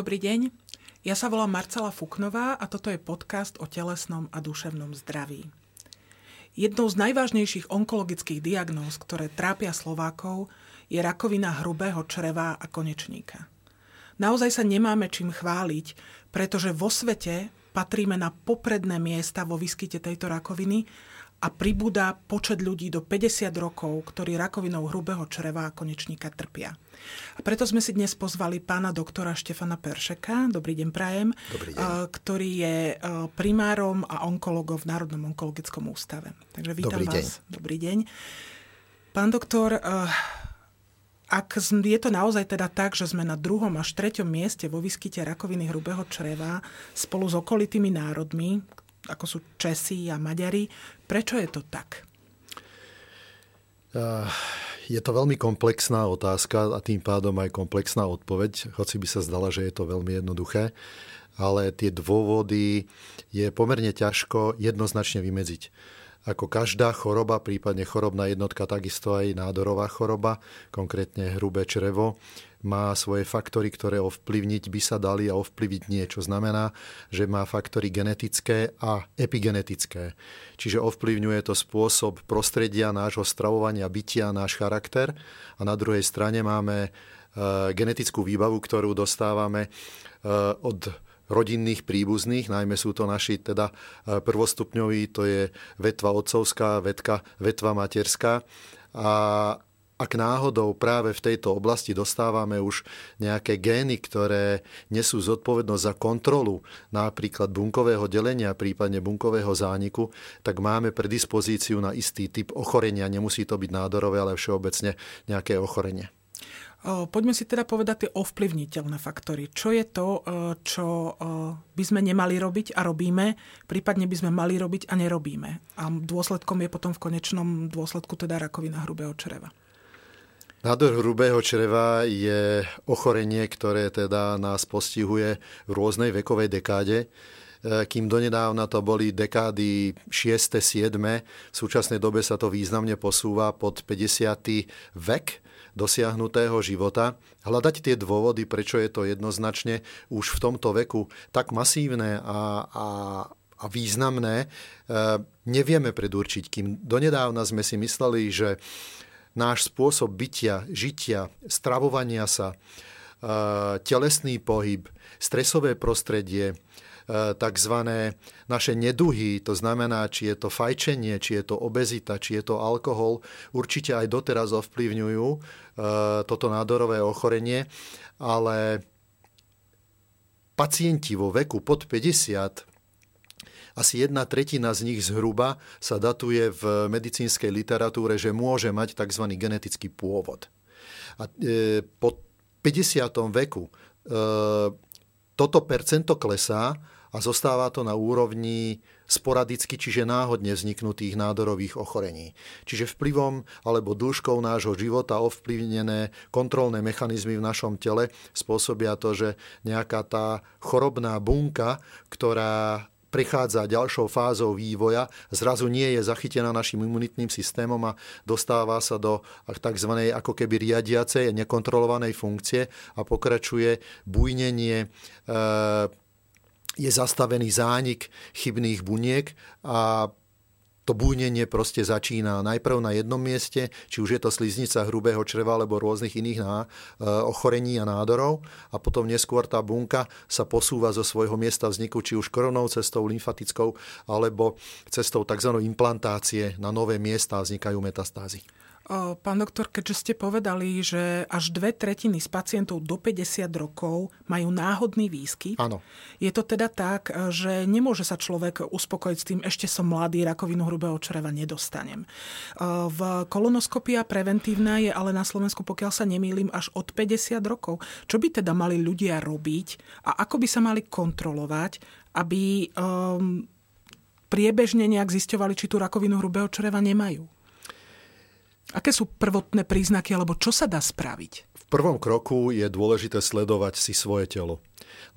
Dobrý deň, ja sa volám Marcela Fuknová a toto je podcast o telesnom a duševnom zdraví. Jednou z najvážnejších onkologických diagnóz, ktoré trápia Slovákov, je rakovina hrubého čreva a konečníka. Naozaj sa nemáme čím chváliť, pretože vo svete patríme na popredné miesta vo výskyte tejto rakoviny a pribúda počet ľudí do 50 rokov, ktorí rakovinou hrubého čreva a konečníka trpia. A preto sme si dnes pozvali pána doktora Štefana Peršeka, dobrý deň prajem, dobrý deň. ktorý je primárom a onkologom v Národnom onkologickom ústave. Takže vítam dobrý vás. Deň. Dobrý deň. Pán doktor, ak je to naozaj teda tak, že sme na druhom až treťom mieste vo výskyte rakoviny hrubého čreva spolu s okolitými národmi, ako sú Česi a Maďari. Prečo je to tak? Je to veľmi komplexná otázka a tým pádom aj komplexná odpoveď, hoci by sa zdala, že je to veľmi jednoduché. Ale tie dôvody je pomerne ťažko jednoznačne vymedziť. Ako každá choroba, prípadne chorobná jednotka, takisto aj nádorová choroba, konkrétne hrubé črevo, má svoje faktory, ktoré ovplyvniť by sa dali a ovplyvniť nie, čo znamená, že má faktory genetické a epigenetické. Čiže ovplyvňuje to spôsob prostredia, nášho stravovania, bytia, náš charakter a na druhej strane máme e, genetickú výbavu, ktorú dostávame e, od rodinných príbuzných, najmä sú to naši teda e, prvostupňoví, to je vetva otcovská, vetka, vetva materská. A ak náhodou práve v tejto oblasti dostávame už nejaké gény, ktoré nesú zodpovednosť za kontrolu napríklad bunkového delenia, prípadne bunkového zániku, tak máme predispozíciu na istý typ ochorenia. Nemusí to byť nádorové, ale všeobecne nejaké ochorenie. Poďme si teda povedať tie ovplyvniteľné faktory. Čo je to, čo by sme nemali robiť a robíme, prípadne by sme mali robiť a nerobíme. A dôsledkom je potom v konečnom dôsledku teda rakovina hrubého čreva. Nádor hrubého čreva je ochorenie, ktoré teda nás postihuje v rôznej vekovej dekáde. E, kým donedávna to boli dekády 6. 7. V súčasnej dobe sa to významne posúva pod 50. vek dosiahnutého života. Hľadať tie dôvody, prečo je to jednoznačne už v tomto veku tak masívne a, a a významné, e, nevieme predurčiť. Kým donedávna sme si mysleli, že náš spôsob bytia, žitia, stravovania sa, e, telesný pohyb, stresové prostredie, tzv. naše neduhy, to znamená, či je to fajčenie, či je to obezita, či je to alkohol, určite aj doteraz ovplyvňujú e, toto nádorové ochorenie, ale pacienti vo veku pod 50 asi jedna tretina z nich zhruba sa datuje v medicínskej literatúre, že môže mať tzv. genetický pôvod. A e, po 50. veku e, toto percento klesá a zostáva to na úrovni sporadicky, čiže náhodne vzniknutých nádorových ochorení. Čiže vplyvom alebo dĺžkou nášho života ovplyvnené kontrolné mechanizmy v našom tele spôsobia to, že nejaká tá chorobná bunka, ktorá prechádza ďalšou fázou vývoja, zrazu nie je zachytená našim imunitným systémom a dostáva sa do tzv. ako keby riadiacej nekontrolovanej funkcie a pokračuje bujnenie e, je zastavený zánik chybných buniek a to búnenie proste začína najprv na jednom mieste, či už je to sliznica hrubého čreva alebo rôznych iných ná, e, ochorení a nádorov a potom neskôr tá bunka sa posúva zo svojho miesta vzniku, či už koronou cestou lymfatickou alebo cestou tzv. implantácie na nové miesta a vznikajú metastázy. Pán doktor, keďže ste povedali, že až dve tretiny z pacientov do 50 rokov majú náhodný výskyt, Áno. je to teda tak, že nemôže sa človek uspokojiť s tým, ešte som mladý, rakovinu hrubého čreva nedostanem. V kolonoskopia preventívna je ale na Slovensku, pokiaľ sa nemýlim, až od 50 rokov. Čo by teda mali ľudia robiť a ako by sa mali kontrolovať, aby um, priebežne nejak zisťovali, či tú rakovinu hrubého čreva nemajú? Aké sú prvotné príznaky, alebo čo sa dá spraviť? V prvom kroku je dôležité sledovať si svoje telo.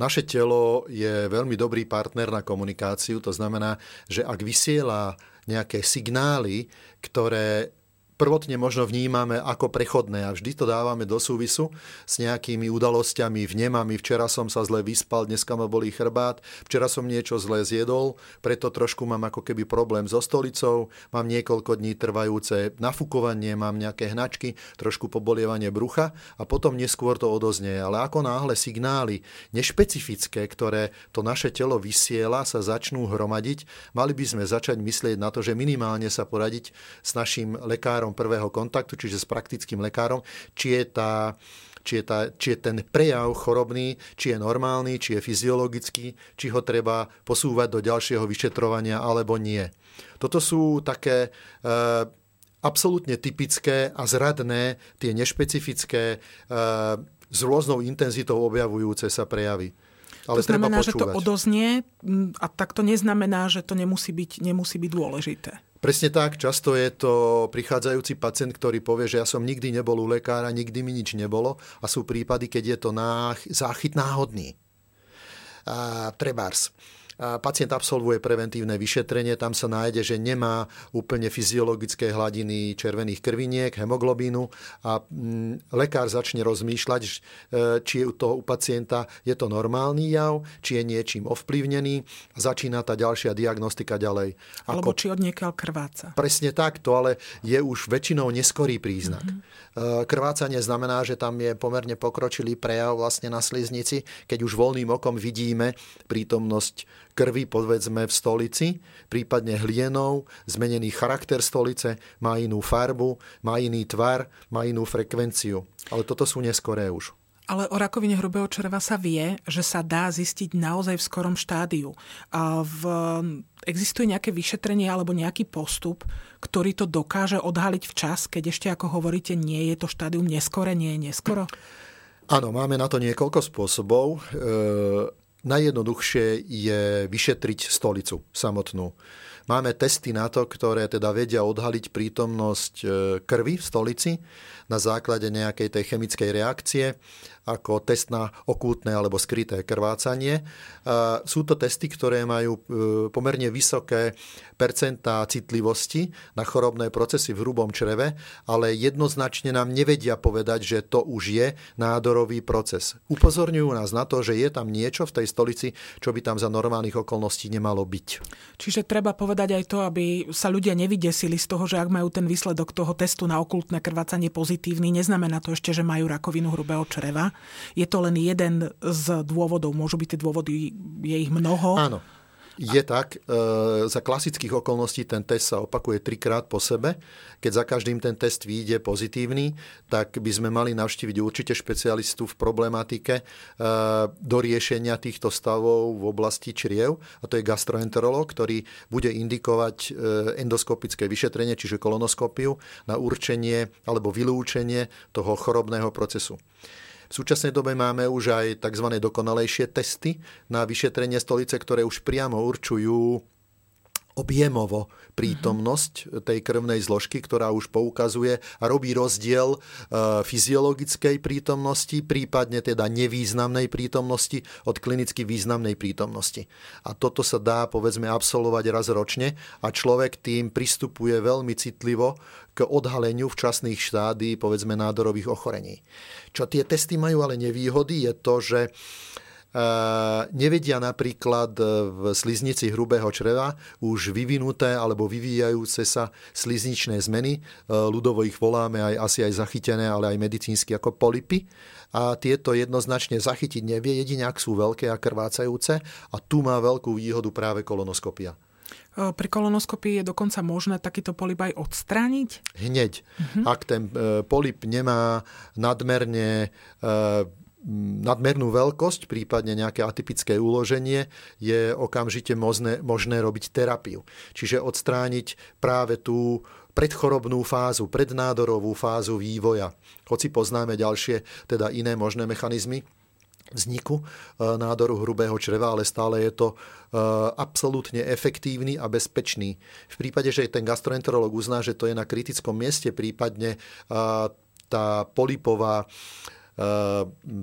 Naše telo je veľmi dobrý partner na komunikáciu, to znamená, že ak vysiela nejaké signály, ktoré prvotne možno vnímame ako prechodné a vždy to dávame do súvisu s nejakými udalosťami, vnemami. Včera som sa zle vyspal, dneska ma bolí chrbát, včera som niečo zle zjedol, preto trošku mám ako keby problém so stolicou, mám niekoľko dní trvajúce nafukovanie, mám nejaké hnačky, trošku pobolievanie brucha a potom neskôr to odoznie. Ale ako náhle signály nešpecifické, ktoré to naše telo vysiela, sa začnú hromadiť, mali by sme začať myslieť na to, že minimálne sa poradiť s našim lekárom prvého kontaktu, čiže s praktickým lekárom, či je tá či je, tá, či je ten prejav chorobný, či je normálny, či je fyziologický, či ho treba posúvať do ďalšieho vyšetrovania alebo nie. Toto sú také e, absolútne typické a zradné, tie nešpecifické, e, s rôznou intenzitou objavujúce sa prejavy. Ale to znamená, že to odoznie a tak to neznamená, že to nemusí byť, nemusí byť dôležité. Presne tak, často je to prichádzajúci pacient, ktorý povie, že ja som nikdy nebol u lekára, nikdy mi nič nebolo a sú prípady, keď je to záchyt náhodný. A, trebárs pacient absolvuje preventívne vyšetrenie, tam sa nájde, že nemá úplne fyziologické hladiny červených krviniek, hemoglobínu a mm, lekár začne rozmýšľať, e, či je u toho u pacienta je to normálny jav, či je niečím ovplyvnený začína tá ďalšia diagnostika ďalej. Alebo Ako... či od niekiaľ krváca. Presne takto, ale je už väčšinou neskorý príznak. Mm-hmm. Krvácanie znamená, že tam je pomerne pokročilý prejav vlastne na sliznici, keď už voľným okom vidíme prítomnosť krvi, povedzme, v stolici, prípadne hlienou, zmenený charakter stolice, má inú farbu, má iný tvar, má inú frekvenciu. Ale toto sú neskoré už. Ale o rakovine hrubého čreva sa vie, že sa dá zistiť naozaj v skorom štádiu. A v, existuje nejaké vyšetrenie alebo nejaký postup, ktorý to dokáže odhaliť včas, keď ešte, ako hovoríte, nie je to štádium neskore, nie je neskoro? Áno, máme na to niekoľko spôsobov. E- Najjednoduchšie je vyšetriť stolicu samotnú. Máme testy na to, ktoré teda vedia odhaliť prítomnosť e, krvi v stolici na základe nejakej tej chemickej reakcie ako test na okultné alebo skryté krvácanie. Sú to testy, ktoré majú e, pomerne vysoké percentá citlivosti na chorobné procesy v hrubom čreve, ale jednoznačne nám nevedia povedať, že to už je nádorový proces. Upozorňujú nás na to, že je tam niečo v tej stolici, čo by tam za normálnych okolností nemalo byť. Čiže treba povedať aj to, aby sa ľudia nevydesili z toho, že ak majú ten výsledok toho testu na okultné krvácanie pozitívny, neznamená to ešte, že majú rakovinu hrubého čreva. Je to len jeden z dôvodov. Môžu byť tie dôvody, je ich mnoho. Áno. Je tak, e, za klasických okolností ten test sa opakuje trikrát po sebe. Keď za každým ten test vyjde pozitívny, tak by sme mali navštíviť určite špecialistu v problematike e, do riešenia týchto stavov v oblasti čriev, a to je gastroenterolog, ktorý bude indikovať e, endoskopické vyšetrenie, čiže kolonoskopiu, na určenie alebo vylúčenie toho chorobného procesu. V súčasnej dobe máme už aj tzv. dokonalejšie testy na vyšetrenie stolice, ktoré už priamo určujú objemovo prítomnosť tej krvnej zložky, ktorá už poukazuje a robí rozdiel e, fyziologickej prítomnosti, prípadne teda nevýznamnej prítomnosti od klinicky významnej prítomnosti. A toto sa dá, povedzme, absolvovať raz ročne a človek tým pristupuje veľmi citlivo k odhaleniu včasných štádí, povedzme, nádorových ochorení. Čo tie testy majú ale nevýhody, je to, že nevedia napríklad v sliznici hrubého čreva už vyvinuté alebo vyvíjajúce sa slizničné zmeny, ľudovo ich voláme aj asi aj zachytené, ale aj medicínsky ako polipy a tieto jednoznačne zachytiť nevie, jedine ak sú veľké a krvácajúce a tu má veľkú výhodu práve kolonoskopia. Pri kolonoskopii je dokonca možné takýto polip aj odstrániť? Hneď. Uh-huh. Ak ten polip nemá nadmerne nadmernú veľkosť, prípadne nejaké atypické uloženie, je okamžite možné, možné robiť terapiu. Čiže odstrániť práve tú predchorobnú fázu, prednádorovú fázu vývoja. Hoci poznáme ďalšie, teda iné možné mechanizmy vzniku e, nádoru hrubého čreva, ale stále je to e, absolútne efektívny a bezpečný. V prípade, že ten gastroenterolog uzná, že to je na kritickom mieste, prípadne e, tá polipová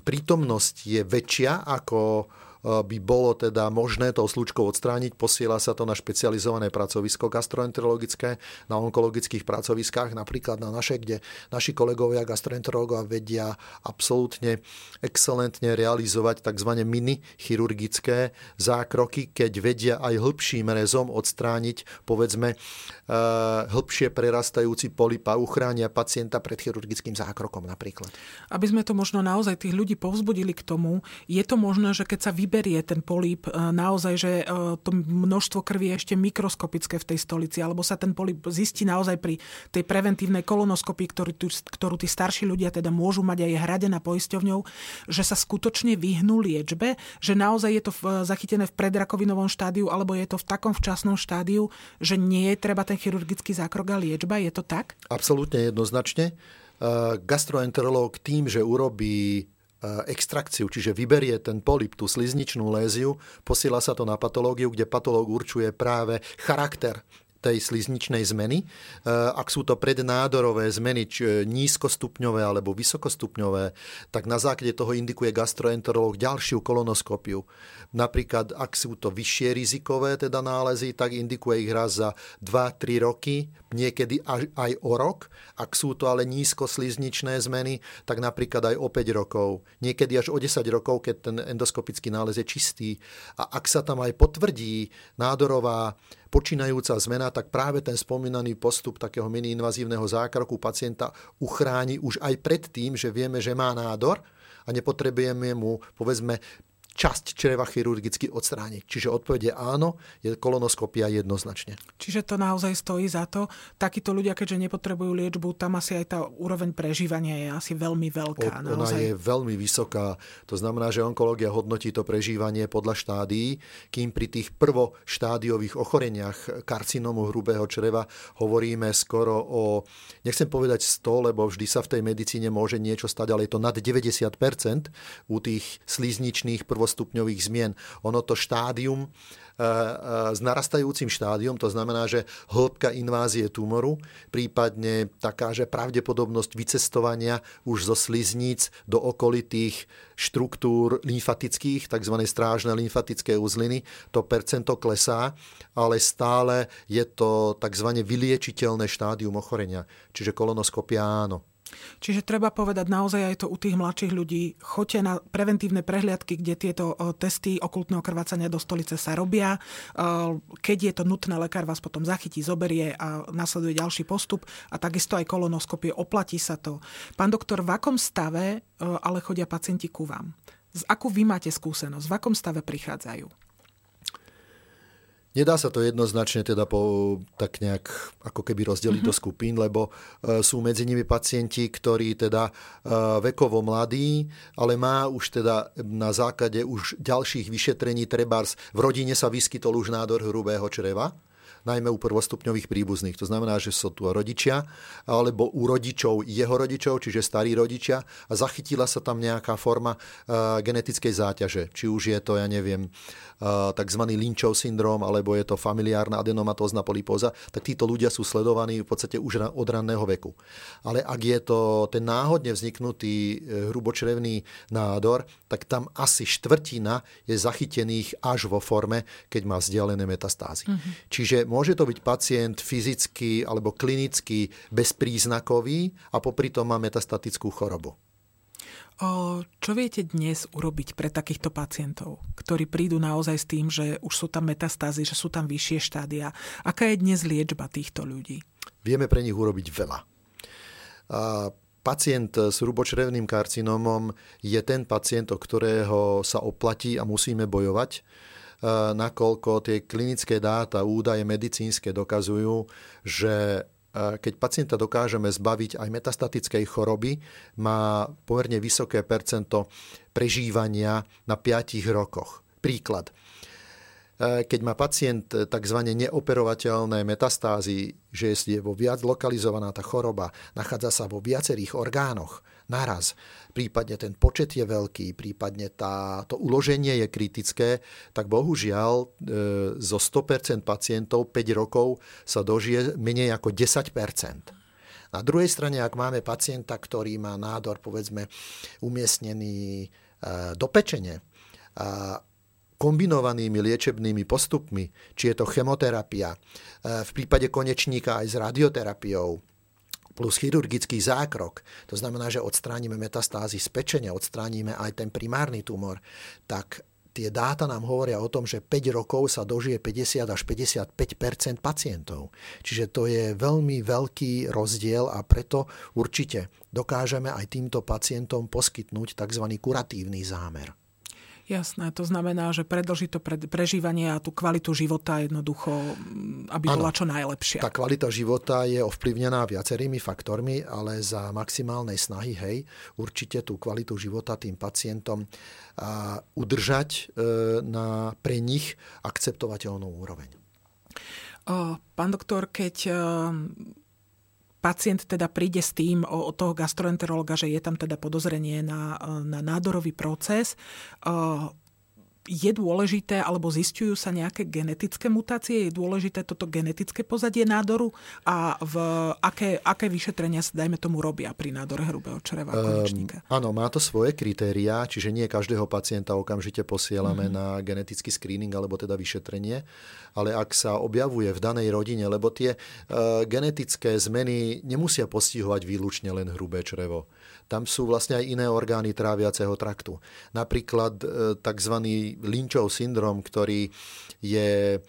prítomnosť je väčšia ako by bolo teda možné tou slučkou odstrániť. Posiela sa to na špecializované pracovisko gastroenterologické, na onkologických pracoviskách, napríklad na naše, kde naši kolegovia gastroenterológovia vedia absolútne excelentne realizovať tzv. mini chirurgické zákroky, keď vedia aj hĺbším rezom odstrániť, povedzme, hĺbšie prerastajúci polip a uchránia pacienta pred chirurgickým zákrokom napríklad. Aby sme to možno naozaj tých ľudí povzbudili k tomu, je to možné, že keď sa vyberie ten políp, e, naozaj, že e, to množstvo krvi je ešte mikroskopické v tej stolici, alebo sa ten políp zistí naozaj pri tej preventívnej kolonoskopii, ktorú, ktorú tí starší ľudia teda môžu mať aj hradená poisťovňou, že sa skutočne vyhnú liečbe, že naozaj je to zachytené v predrakovinovom štádiu, alebo je to v takom včasnom štádiu, že nie je treba ten chirurgický zákrok a liečba, je to tak? Absolútne jednoznačne. E, gastroenterológ tým, že urobí extrakciu, čiže vyberie ten polyp, tú slizničnú léziu, posiela sa to na patológiu, kde patológ určuje práve charakter tej slizničnej zmeny. Eh, ak sú to prednádorové zmeny, či nízkostupňové alebo vysokostupňové, tak na základe toho indikuje gastroenterológ ďalšiu kolonoskopiu. Napríklad, ak sú to vyššie rizikové teda nálezy, tak indikuje ich raz za 2-3 roky, niekedy až aj o rok. Ak sú to ale nízkoslizničné zmeny, tak napríklad aj o 5 rokov. Niekedy až o 10 rokov, keď ten endoskopický nález je čistý. A ak sa tam aj potvrdí nádorová počínajúca zmena, tak práve ten spomínaný postup takého miniinvazívneho zákroku pacienta uchráni už aj pred tým, že vieme, že má nádor a nepotrebujeme mu, povedzme, časť čreva chirurgicky odstrániť. Čiže odpoveď je áno, je kolonoskopia jednoznačne. Čiže to naozaj stojí za to. Takíto ľudia, keďže nepotrebujú liečbu, tam asi aj tá úroveň prežívania je asi veľmi veľká. O, ona je veľmi vysoká. To znamená, že onkológia hodnotí to prežívanie podľa štádií, kým pri tých prvoštádiových ochoreniach karcinómu hrubého čreva hovoríme skoro o, nechcem povedať 100, lebo vždy sa v tej medicíne môže niečo stať, ale je to nad 90% u tých slízničných prvo prvostupňových zmien. Ono to štádium e, e, s narastajúcim štádium, to znamená, že hĺbka invázie tumoru, prípadne taká, že pravdepodobnosť vycestovania už zo slizníc do okolitých štruktúr lymfatických, tzv. strážne lymfatické uzliny, to percento klesá, ale stále je to tzv. vyliečiteľné štádium ochorenia. Čiže kolonoskopia áno. Čiže treba povedať naozaj aj to u tých mladších ľudí, choďte na preventívne prehliadky, kde tieto testy okultného krvácania do stolice sa robia. Keď je to nutné, lekár vás potom zachytí, zoberie a nasleduje ďalší postup a takisto aj kolonoskopie, oplatí sa to. Pán doktor, v akom stave ale chodia pacienti ku vám? Z akú vy máte skúsenosť? V akom stave prichádzajú? Nedá sa to jednoznačne teda po, tak nejak ako keby rozdeliť mm-hmm. do mhm. skupín, lebo e, sú medzi nimi pacienti, ktorí teda e, vekovo mladí, ale má už teda na základe už ďalších vyšetrení trebárs v rodine sa vyskytol už nádor hrubého čreva najmä u prvostupňových príbuzných. To znamená, že sú tu rodičia, alebo u rodičov jeho rodičov, čiže starí rodičia a zachytila sa tam nejaká forma uh, genetickej záťaže. Či už je to, ja neviem, uh, tzv. Lynchov syndrom, alebo je to familiárna adenomatózna polipóza, tak títo ľudia sú sledovaní v podstate už od ranného veku. Ale ak je to ten náhodne vzniknutý e, hrubočrevný nádor, tak tam asi štvrtina je zachytených až vo forme, keď má vzdialené metastázy. Mm-hmm. Čiže môže to byť pacient fyzicky alebo klinicky bezpríznakový a popri tom má metastatickú chorobu. Čo viete dnes urobiť pre takýchto pacientov, ktorí prídu naozaj s tým, že už sú tam metastázy, že sú tam vyššie štádia? Aká je dnes liečba týchto ľudí? Vieme pre nich urobiť veľa. A pacient s hrubočrevným karcinómom je ten pacient, o ktorého sa oplatí a musíme bojovať nakoľko tie klinické dáta, údaje medicínske dokazujú, že eh, keď pacienta dokážeme zbaviť aj metastatickej choroby, má pomerne vysoké percento prežívania na 5 rokoch. Príklad. Eh, keď má pacient tzv. neoperovateľné metastázy, že je vo viac lokalizovaná tá choroba, nachádza sa vo viacerých orgánoch naraz, prípadne ten počet je veľký, prípadne tá, to uloženie je kritické, tak bohužiaľ e, zo 100% pacientov 5 rokov sa dožije menej ako 10%. Na druhej strane, ak máme pacienta, ktorý má nádor, povedzme, umiestnený e, do pečene, kombinovanými liečebnými postupmi, či je to chemoterapia, v prípade konečníka aj s radioterapiou, plus chirurgický zákrok, to znamená, že odstránime metastázy z pečenia, odstránime aj ten primárny tumor, tak tie dáta nám hovoria o tom, že 5 rokov sa dožije 50 až 55% pacientov. Čiže to je veľmi veľký rozdiel a preto určite dokážeme aj týmto pacientom poskytnúť tzv. kuratívny zámer. Jasné, to znamená, že predlží to prežívanie a tú kvalitu života jednoducho, mm, aby ano, bola čo najlepšia. Tá kvalita života je ovplyvnená viacerými faktormi, ale za maximálnej snahy, hej, určite tú kvalitu života tým pacientom a udržať e, na pre nich akceptovateľnú úroveň. Pán doktor, keď e, pacient teda príde s tým od toho gastroenterologa, že je tam teda podozrenie na, na nádorový proces, je dôležité, alebo zistujú sa nejaké genetické mutácie, je dôležité toto genetické pozadie nádoru? A v aké, aké vyšetrenia sa, dajme tomu, robia pri nádore hrubého čreva um, Áno, má to svoje kritériá, čiže nie každého pacienta okamžite posielame mm-hmm. na genetický screening alebo teda vyšetrenie, ale ak sa objavuje v danej rodine, lebo tie uh, genetické zmeny nemusia postihovať výlučne len hrubé črevo tam sú vlastne aj iné orgány tráviaceho traktu. Napríklad e, tzv. Lynchov syndrom, ktorý je e,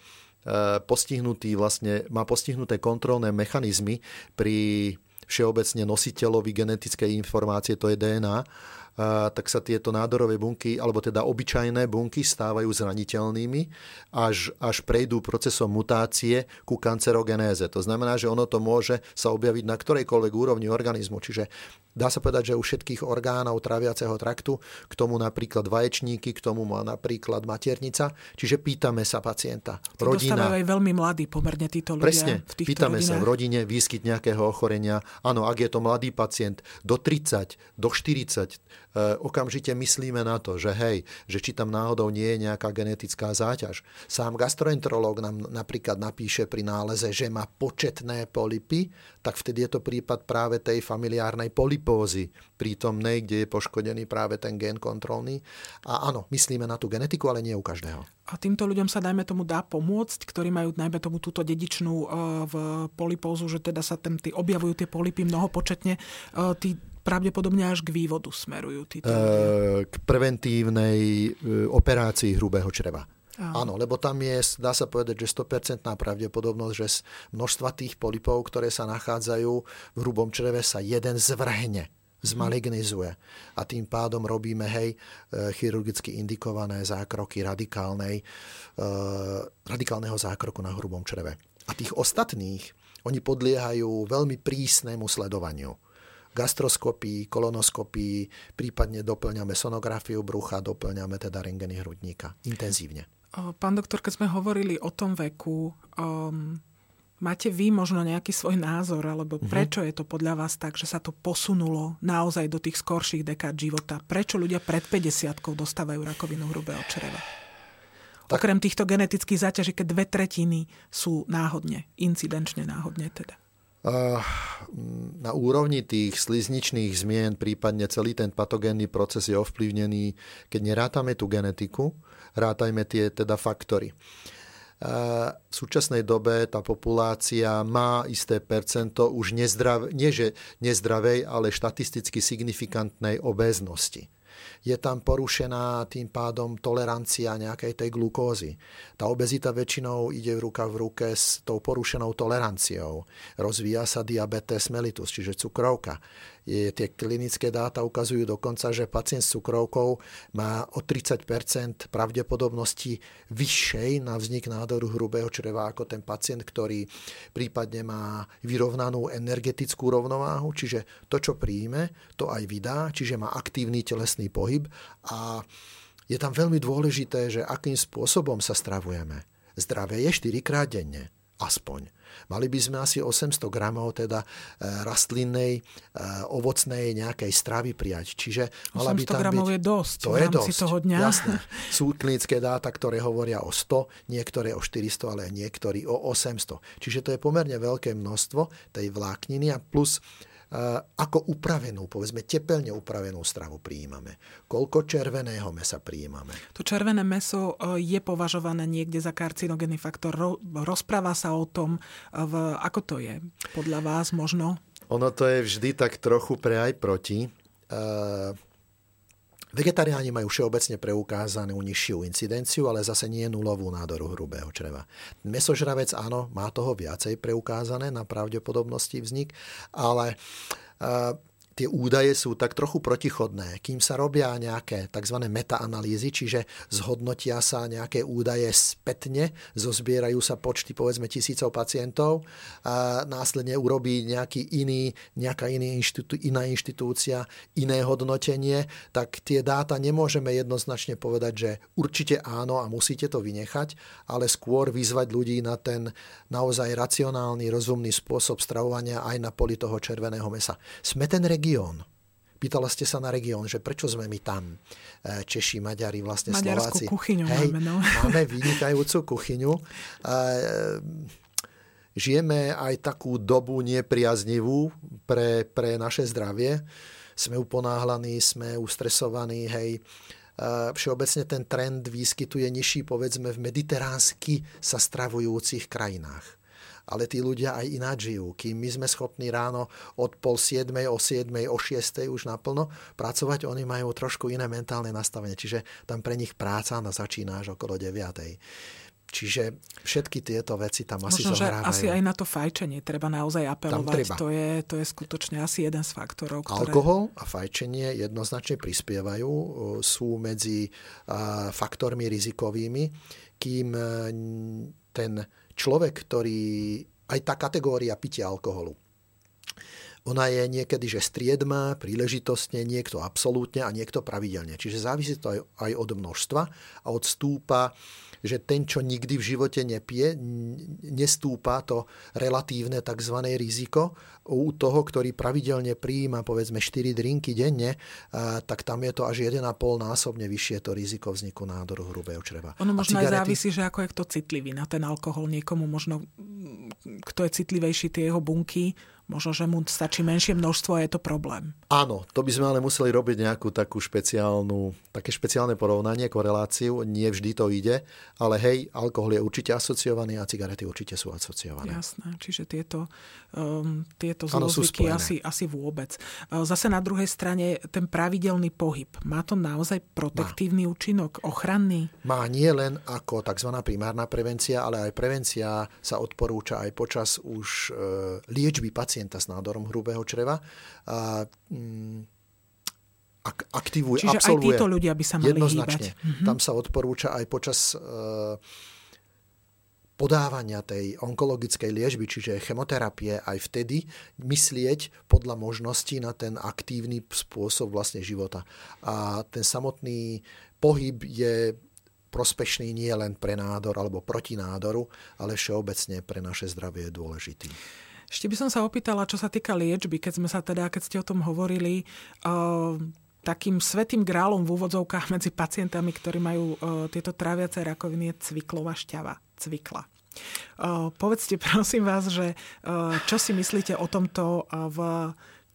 postihnutý, vlastne má postihnuté kontrolné mechanizmy pri všeobecne nositeľovi genetickej informácie, to je DNA, tak sa tieto nádorové bunky, alebo teda obyčajné bunky stávajú zraniteľnými, až, až prejdú procesom mutácie ku kancerogenéze. To znamená, že ono to môže sa objaviť na ktorejkoľvek úrovni organizmu. Čiže dá sa povedať, že u všetkých orgánov traviaceho traktu, k tomu napríklad vaječníky, k tomu má napríklad maternica. Čiže pýtame sa pacienta. Rodina, aj veľmi mladí pomerne títo ľudia. Presne, v pýtame rodinách. sa v rodine výskyt nejakého ochorenia. Áno, ak je to mladý pacient do 30, do 40, E, okamžite myslíme na to, že hej, že či tam náhodou nie je nejaká genetická záťaž. Sám gastroenterológ nám napríklad napíše pri náleze, že má početné polipy, tak vtedy je to prípad práve tej familiárnej polipózy prítomnej, kde je poškodený práve ten gen kontrolný. A áno, myslíme na tú genetiku, ale nie u každého. A týmto ľuďom sa, dajme tomu, dá pomôcť, ktorí majú, najmä tomu, túto dedičnú uh, v polipózu, že teda sa tam objavujú tie polipy mnohopočetne. Uh, tí pravdepodobne až k vývodu smerujú títo e, K preventívnej e, operácii hrubého čreva. Áno. Áno, lebo tam je, dá sa povedať, že 100% pravdepodobnosť, že z množstva tých polipov, ktoré sa nachádzajú v hrubom čreve, sa jeden zvrhne zmalignizuje. A tým pádom robíme, hej, e, chirurgicky indikované zákroky radikálnej, radikálneho zákroku na hrubom čreve. A tých ostatných, oni podliehajú veľmi prísnemu sledovaniu gastroskopii, kolonoskopii, prípadne doplňame sonografiu brucha, doplňame teda rengeny hrudníka intenzívne. Pán doktor, keď sme hovorili o tom veku, um, máte vy možno nejaký svoj názor, alebo mhm. prečo je to podľa vás tak, že sa to posunulo naozaj do tých skorších dekád života? Prečo ľudia pred 50 dostávajú rakovinu hrubého čreva? Tak. Okrem týchto genetických záťaží, keď dve tretiny sú náhodne, incidenčne náhodne teda na úrovni tých slizničných zmien, prípadne celý ten patogénny proces je ovplyvnený, keď nerátame tú genetiku, rátajme tie teda faktory. V súčasnej dobe tá populácia má isté percento už nezdrav, nie že nezdravej, ale štatisticky signifikantnej obéznosti je tam porušená tým pádom tolerancia nejakej tej glukózy. Tá obezita väčšinou ide v ruka v ruke s tou porušenou toleranciou. Rozvíja sa diabetes mellitus, čiže cukrovka tie klinické dáta ukazujú dokonca, že pacient s cukrovkou má o 30% pravdepodobnosti vyššej na vznik nádoru hrubého čreva ako ten pacient, ktorý prípadne má vyrovnanú energetickú rovnováhu, čiže to, čo príjme, to aj vydá, čiže má aktívny telesný pohyb. A je tam veľmi dôležité, že akým spôsobom sa stravujeme. Zdravé je 4 krát denne, aspoň. Mali by sme asi 800 gramov teda e, rastlinnej, e, ovocnej nejakej stravy prijať. Čiže mala 800 by tam gramov byť, je dosť to je dosť, toho dňa. Jasné. Sú klinické dáta, ktoré hovoria o 100, niektoré o 400, ale niektorí o 800. Čiže to je pomerne veľké množstvo tej vlákniny a plus ako upravenú, povedzme tepelne upravenú stravu prijímame. Koľko červeného mesa prijímame. To červené meso e, je považované niekde za karcinogénny faktor. Rozpráva sa o tom, v, ako to je podľa vás možno? Ono to je vždy tak trochu pre aj proti. Uh, Vegetariáni majú všeobecne preukázanú nižšiu incidenciu, ale zase nie nulovú nádoru hrubého čreva. Mesožravec áno, má toho viacej preukázané na pravdepodobnosti vznik, ale uh, tie údaje sú tak trochu protichodné. Kým sa robia nejaké tzv. metaanalýzy, čiže zhodnotia sa nejaké údaje spätne, zozbierajú sa počty povedzme tisícov pacientov, a následne urobí nejaký iný, nejaká iný inštitú, iná inštitúcia, iné hodnotenie, tak tie dáta nemôžeme jednoznačne povedať, že určite áno a musíte to vynechať, ale skôr vyzvať ľudí na ten naozaj racionálny, rozumný spôsob stravovania aj na poli toho červeného mesa. Sme ten región. Pýtala ste sa na región, že prečo sme my tam, e, Češi, Maďari, vlastne Maďarskú Slováci. kuchyňu Hej, máme, no. máme vynikajúcu kuchyňu. E, žijeme aj takú dobu nepriaznivú pre, pre naše zdravie. Sme uponáhlaní, sme ustresovaní, hej. E, všeobecne ten trend výskytuje nižší, povedzme, v mediteránsky sa stravujúcich krajinách ale tí ľudia aj ináč žijú. Kým my sme schopní ráno od pol siedmej, o siedmej, o šiestej už naplno pracovať, oni majú trošku iné mentálne nastavenie. Čiže tam pre nich práca na začína až okolo 9. Čiže všetky tieto veci tam asi Možno, zohrávajú. asi aj na to fajčenie treba naozaj apelovať. Treba. To, je, to je skutočne asi jeden z faktorov. Ktoré... Alkohol a fajčenie jednoznačne prispievajú, sú medzi faktormi rizikovými, kým ten človek, ktorý aj tá kategória pitia alkoholu. Ona je niekedy, že striedma, príležitostne, niekto absolútne a niekto pravidelne. Čiže závisí to aj, aj od množstva a od stúpa že ten, čo nikdy v živote nepije, nestúpa to relatívne tzv. riziko. U toho, ktorý pravidelne prijíma povedzme 4 drinky denne, tak tam je to až 1,5 násobne vyššie to riziko vzniku nádoru hrubého čreva. Ono možno cigarety... aj závisí, že ako je kto citlivý na ten alkohol. Niekomu možno, kto je citlivejší, tie jeho bunky Možno, že mu stačí menšie množstvo a je to problém. Áno, to by sme ale museli robiť nejakú takú špeciálnu, také špeciálne porovnanie, koreláciu. Nie vždy to ide, ale hej, alkohol je určite asociovaný a cigarety určite sú asociované. Jasné, čiže tieto, um, tieto zlozvyky asi, asi vôbec. Uh, zase na druhej strane ten pravidelný pohyb, má to naozaj protektívny má. účinok, ochranný? Má nie len ako tzv. primárna prevencia, ale aj prevencia sa odporúča aj počas už uh, liečby pacientov pacienta s nádorom hrubého čreva. A, mm, ak, aktivuje, Čiže absolvuje. aj títo ľudia by sa mali Jednoznačne. hýbať. Tam sa odporúča aj počas uh, podávania tej onkologickej liežby, čiže chemoterapie, aj vtedy myslieť podľa možností na ten aktívny spôsob vlastne života. A ten samotný pohyb je prospešný nie len pre nádor alebo proti nádoru, ale všeobecne pre naše zdravie je dôležitý. Ešte by som sa opýtala, čo sa týka liečby, keď sme sa teda, keď ste o tom hovorili, uh, takým svetým grálom v úvodzovkách medzi pacientami, ktorí majú uh, tieto tráviace rakoviny, je cviklová šťava, cvikla. Uh, povedzte prosím vás, že uh, čo si myslíte o tomto, uh, v,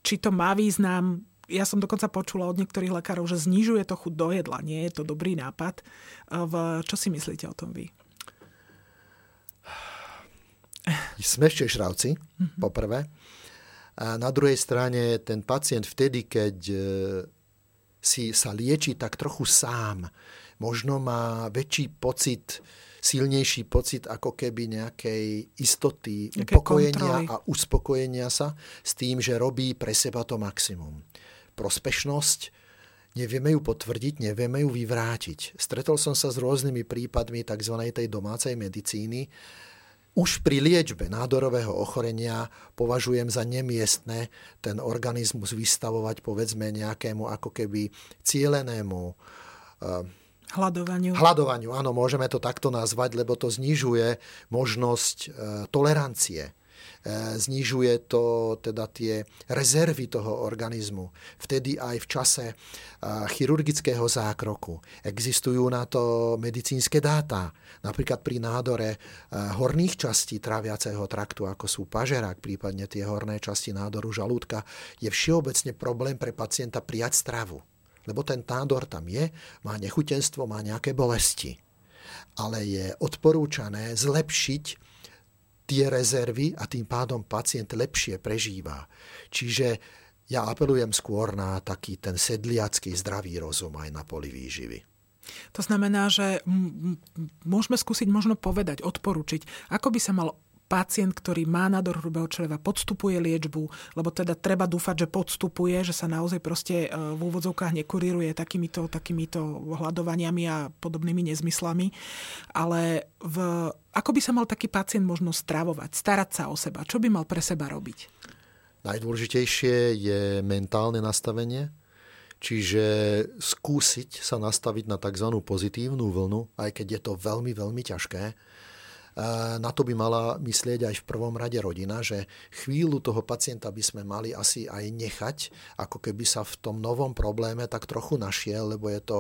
či to má význam ja som dokonca počula od niektorých lekárov, že znižuje to chuť do jedla. Nie je to dobrý nápad. V, čo si myslíte o tom vy? Sme šešravci, mm-hmm. poprvé. A na druhej strane ten pacient vtedy, keď e, si sa lieči tak trochu sám, možno má väčší pocit, silnejší pocit ako keby nejakej istoty, Nejaké upokojenia kontroly. a uspokojenia sa s tým, že robí pre seba to maximum. Prospešnosť, nevieme ju potvrdiť, nevieme ju vyvrátiť. Stretol som sa s rôznymi prípadmi tzv. tej domácej medicíny, už pri liečbe nádorového ochorenia považujem za nemiestne ten organizmus vystavovať povedzme nejakému ako keby cielenému Hľadovaniu. Hľadovaniu, áno, môžeme to takto nazvať, lebo to znižuje možnosť uh, tolerancie znižuje to teda tie rezervy toho organizmu. Vtedy aj v čase chirurgického zákroku existujú na to medicínske dáta. Napríklad pri nádore horných častí tráviaceho traktu, ako sú pažerák, prípadne tie horné časti nádoru žalúdka, je všeobecne problém pre pacienta prijať stravu. Lebo ten nádor tam je, má nechutenstvo, má nejaké bolesti. Ale je odporúčané zlepšiť tie rezervy a tým pádom pacient lepšie prežíva. Čiže ja apelujem skôr na taký ten sedliacký zdravý rozum aj na poli výživy. To znamená, že môžeme skúsiť možno povedať, odporučiť, ako by sa mal pacient, ktorý má nádor hrubého čreva, podstupuje liečbu, lebo teda treba dúfať, že podstupuje, že sa naozaj proste e, v úvodzovkách nekuríruje takýmito, takýmito hľadovaniami a podobnými nezmyslami. Ale v, ako by sa mal taký pacient možno stravovať, starať sa o seba? Čo by mal pre seba robiť? Najdôležitejšie je mentálne nastavenie, čiže skúsiť sa nastaviť na tzv. pozitívnu vlnu, aj keď je to veľmi, veľmi ťažké na to by mala myslieť aj v prvom rade rodina, že chvíľu toho pacienta by sme mali asi aj nechať, ako keby sa v tom novom probléme tak trochu našiel, lebo je to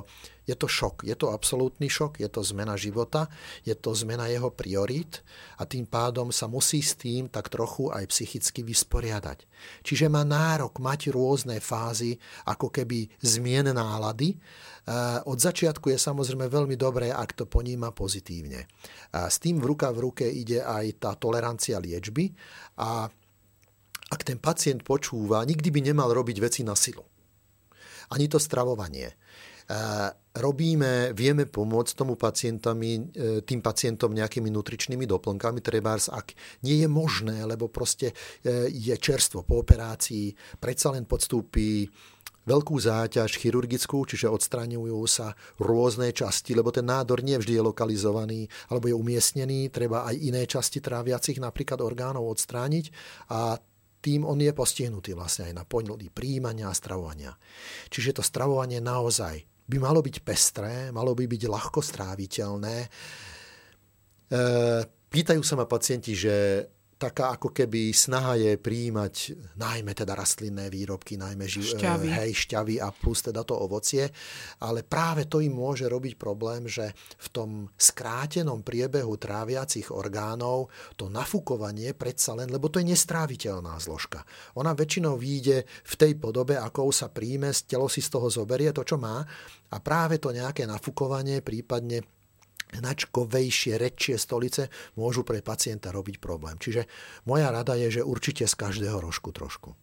je to šok, je to absolútny šok, je to zmena života, je to zmena jeho priorít a tým pádom sa musí s tým tak trochu aj psychicky vysporiadať. Čiže má nárok mať rôzne fázy, ako keby zmien nálady. Od začiatku je samozrejme veľmi dobré, ak to poníma pozitívne. S tým v ruka v ruke ide aj tá tolerancia liečby a ak ten pacient počúva, nikdy by nemal robiť veci na silu. Ani to stravovanie robíme, vieme pomôcť tomu pacientami, e, tým pacientom nejakými nutričnými doplnkami, trebárs, ak nie je možné, lebo proste e, je čerstvo po operácii, predsa len podstúpi veľkú záťaž chirurgickú, čiže odstraňujú sa rôzne časti, lebo ten nádor nie vždy je lokalizovaný alebo je umiestnený, treba aj iné časti tráviacich napríklad orgánov odstrániť a tým on je postihnutý vlastne aj na poňlody príjmania a stravovania. Čiže to stravovanie naozaj by malo byť pestré, malo by byť ľahko stráviteľné. E, pýtajú sa ma pacienti, že taká ako keby snaha je príjmať najmä teda rastlinné výrobky, najmä živ, šťavy. Hej, šťavy a plus teda to ovocie, ale práve to im môže robiť problém, že v tom skrátenom priebehu tráviacich orgánov to nafúkovanie predsa len, lebo to je nestráviteľná zložka. Ona väčšinou výjde v tej podobe, ako sa príjme, telo si z toho zoberie to, čo má a práve to nejaké nafúkovanie, prípadne hnačkovejšie, redšie stolice môžu pre pacienta robiť problém. Čiže moja rada je, že určite z každého rožku trošku.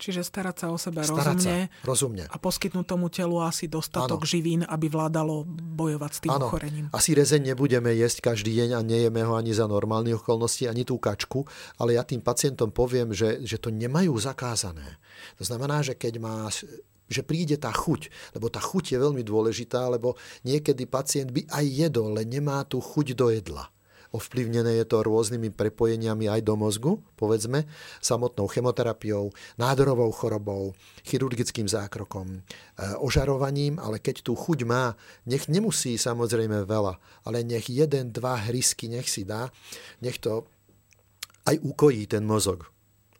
Čiže starať sa o seba starať rozumne, sa, rozumne a poskytnúť tomu telu asi dostatok ano. živín, aby vládalo bojovať s tým ano. ochorením. Asi rezeň nebudeme jesť každý deň a nejeme ho ani za normálnych okolností, ani tú kačku, ale ja tým pacientom poviem, že, že to nemajú zakázané. To znamená, že keď má že príde tá chuť, lebo tá chuť je veľmi dôležitá, lebo niekedy pacient by aj jedol, len nemá tú chuť do jedla. Ovplyvnené je to rôznymi prepojeniami aj do mozgu, povedzme, samotnou chemoterapiou, nádorovou chorobou, chirurgickým zákrokom, e, ožarovaním, ale keď tú chuť má, nech nemusí samozrejme veľa, ale nech jeden, dva hrisky nech si dá, nech to aj ukojí ten mozog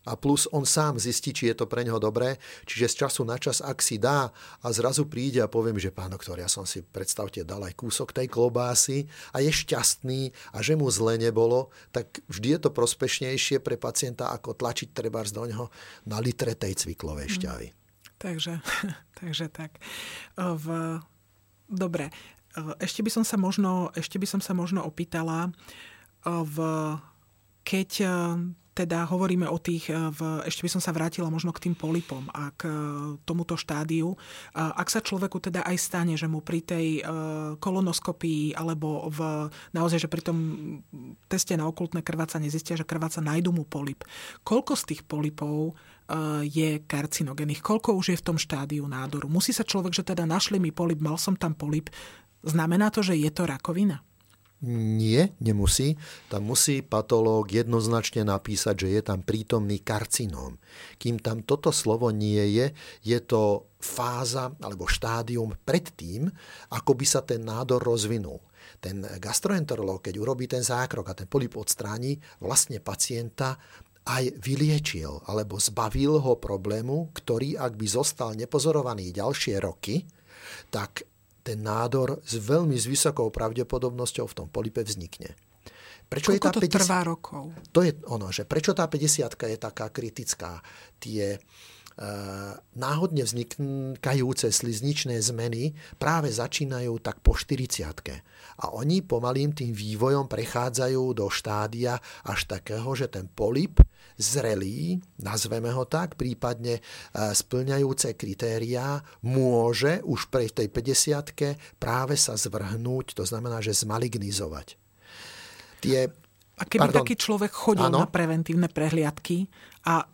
a plus on sám zistí, či je to pre neho dobré. Čiže z času na čas, ak si dá a zrazu príde a poviem, že pán doktor, ja som si, predstavte, dal aj kúsok tej klobásy a je šťastný a že mu zle nebolo, tak vždy je to prospešnejšie pre pacienta, ako tlačiť trebárs do neho na litre tej cviklovej mhm. šťavy. Mm. Takže, takže tak. V, dobre. Ešte by som sa možno, ešte by som sa možno opýtala, v, keď teda hovoríme o tých, e, v, ešte by som sa vrátila možno k tým polipom a k e, tomuto štádiu. Ak sa človeku teda aj stane, že mu pri tej e, kolonoskopii alebo v, naozaj, že pri tom teste na okultné krvácanie zistia, že krváca nájdu mu polip. Koľko z tých polipov je karcinogénnych? Koľko už je v tom štádiu nádoru? Musí sa človek, že teda našli mi polip, mal som tam polip. Znamená to, že je to rakovina? Nie, nemusí. Tam musí patológ jednoznačne napísať, že je tam prítomný karcinóm. Kým tam toto slovo nie je, je to fáza alebo štádium pred tým, ako by sa ten nádor rozvinul. ten gastroenterológ, keď urobí ten zákrok a ten polip odstráni, vlastne pacienta aj vyliečil alebo zbavil ho problému, ktorý ak by zostal nepozorovaný ďalšie roky, tak ten nádor s veľmi s vysokou pravdepodobnosťou v tom polipe vznikne. Prečo Koľko je tá to 50... trvá rokov? To je ono, že prečo tá 50 je taká kritická. Tie náhodne vznikajúce slizničné zmeny práve začínajú tak po 40 A oni pomalým tým vývojom prechádzajú do štádia až takého, že ten polip zrelý, nazveme ho tak, prípadne e, splňajúce kritériá, môže už pre tej 50 práve sa zvrhnúť, to znamená, že zmalignizovať. Tie a keby Pardon. taký človek chodil ano? na preventívne prehliadky a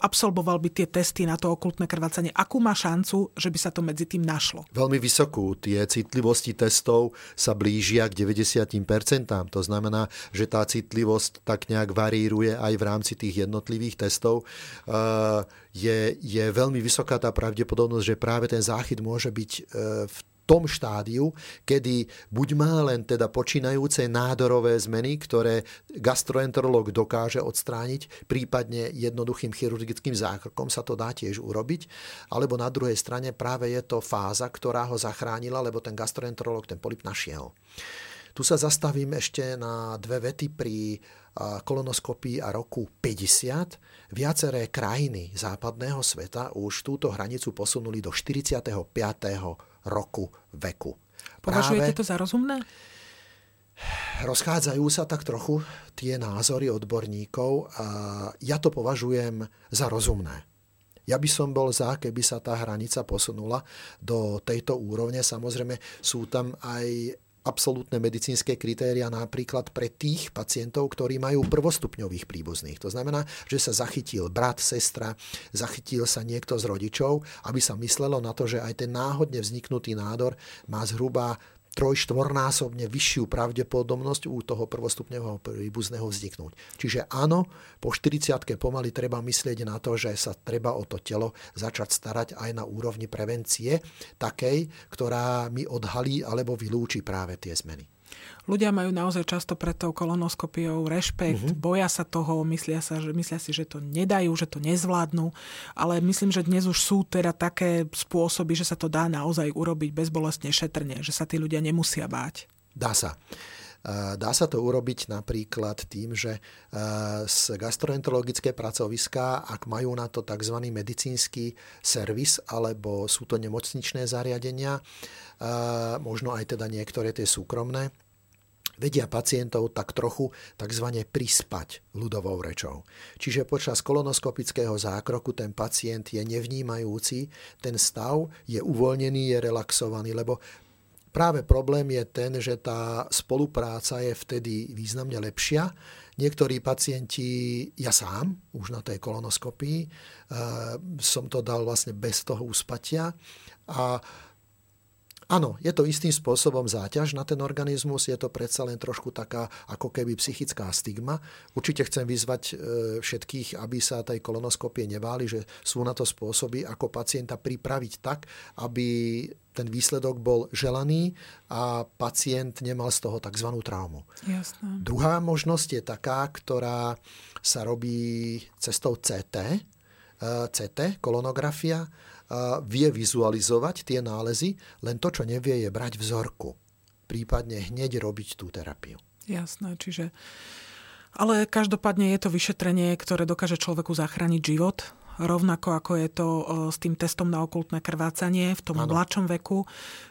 absolvoval by tie testy na to okultné krvácanie, akú má šancu, že by sa to medzi tým našlo? Veľmi vysokú. Tie citlivosti testov sa blížia k 90%. To znamená, že tá citlivosť tak nejak varíruje aj v rámci tých jednotlivých testov. Je, je veľmi vysoká tá pravdepodobnosť, že práve ten záchyt môže byť e, v tom štádiu, kedy buď má len teda počínajúce nádorové zmeny, ktoré gastroenterolog dokáže odstrániť, prípadne jednoduchým chirurgickým zákrokom sa to dá tiež urobiť, alebo na druhej strane práve je to fáza, ktorá ho zachránila, lebo ten gastroenterolog ten polip našiel. Tu sa zastavím ešte na dve vety pri kolonoskopii a roku 50. Viaceré krajiny západného sveta už túto hranicu posunuli do 45 roku veku. Považujete Práve to za rozumné? Rozchádzajú sa tak trochu tie názory odborníkov a ja to považujem za rozumné. Ja by som bol za, keby sa tá hranica posunula do tejto úrovne. Samozrejme sú tam aj absolútne medicínske kritéria napríklad pre tých pacientov, ktorí majú prvostupňových príbuzných. To znamená, že sa zachytil brat, sestra, zachytil sa niekto z rodičov, aby sa myslelo na to, že aj ten náhodne vzniknutý nádor má zhruba trojštvornásobne vyššiu pravdepodobnosť u toho prvostupňového príbuzného vzniknúť. Čiže áno, po 40 pomaly treba myslieť na to, že sa treba o to telo začať starať aj na úrovni prevencie, takej, ktorá mi odhalí alebo vylúči práve tie zmeny. Ľudia majú naozaj často pred tou kolonoskopiou rešpekt, uh-huh. boja sa toho, myslia, sa, že, myslia si, že to nedajú, že to nezvládnu, ale myslím, že dnes už sú teda také spôsoby, že sa to dá naozaj urobiť bezbolestne šetrne, že sa tí ľudia nemusia báť. Dá sa. Dá sa to urobiť napríklad tým, že z gastroenterologické pracoviská, ak majú na to tzv. medicínsky servis alebo sú to nemocničné zariadenia, možno aj teda niektoré tie súkromné, vedia pacientov tak trochu tzv. prispať ľudovou rečou. Čiže počas kolonoskopického zákroku ten pacient je nevnímajúci, ten stav je uvoľnený, je relaxovaný, lebo práve problém je ten, že tá spolupráca je vtedy významne lepšia. Niektorí pacienti, ja sám, už na tej kolonoskopii, eh, som to dal vlastne bez toho uspatia a Áno, je to istým spôsobom záťaž na ten organizmus, je to predsa len trošku taká ako keby psychická stigma. Určite chcem vyzvať e, všetkých, aby sa tej kolonoskopie neváli, že sú na to spôsoby, ako pacienta pripraviť tak, aby ten výsledok bol želaný a pacient nemal z toho tzv. traumu. Jasné. Druhá možnosť je taká, ktorá sa robí cestou CT, e, CT, kolonografia, vie vizualizovať tie nálezy, len to, čo nevie, je brať vzorku. Prípadne hneď robiť tú terapiu. Jasné, čiže... Ale každopádne je to vyšetrenie, ktoré dokáže človeku zachrániť život, rovnako ako je to s tým testom na okultné krvácanie v tom ano. mladšom veku.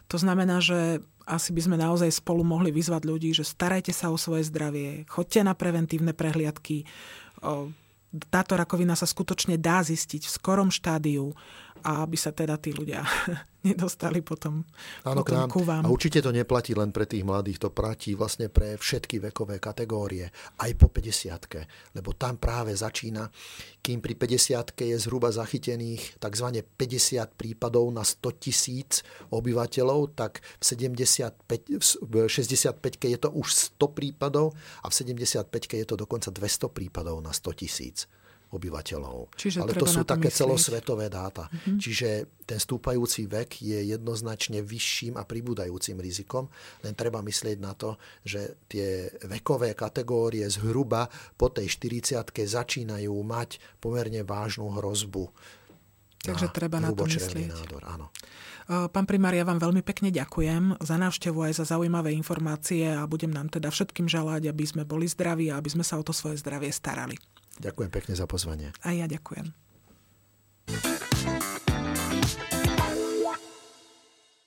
To znamená, že asi by sme naozaj spolu mohli vyzvať ľudí, že starajte sa o svoje zdravie, chodte na preventívne prehliadky, táto rakovina sa skutočne dá zistiť v skorom štádiu a aby sa teda tí ľudia nedostali potom, Áno, potom ku vám. A určite to neplatí len pre tých mladých, to platí vlastne pre všetky vekové kategórie, aj po 50 lebo tam práve začína, kým pri 50 je zhruba zachytených tzv. 50 prípadov na 100 tisíc obyvateľov, tak v, 75, v 65 je to už 100 prípadov a v 75 je to dokonca 200 prípadov na 100 tisíc obyvateľov. Čiže Ale to sú také myslieť. celosvetové dáta. Mm-hmm. Čiže ten stúpajúci vek je jednoznačne vyšším a pribúdajúcim rizikom, len treba myslieť na to, že tie vekové kategórie zhruba po tej 40 začínajú mať pomerne vážnu hrozbu. Takže na treba na to myslieť. nádor, áno. Pán primár, ja vám veľmi pekne ďakujem za návštevu aj za zaujímavé informácie a budem nám teda všetkým želať, aby sme boli zdraví a aby sme sa o to svoje zdravie starali. Ďakujem pekne za pozvanie. A ja ďakujem.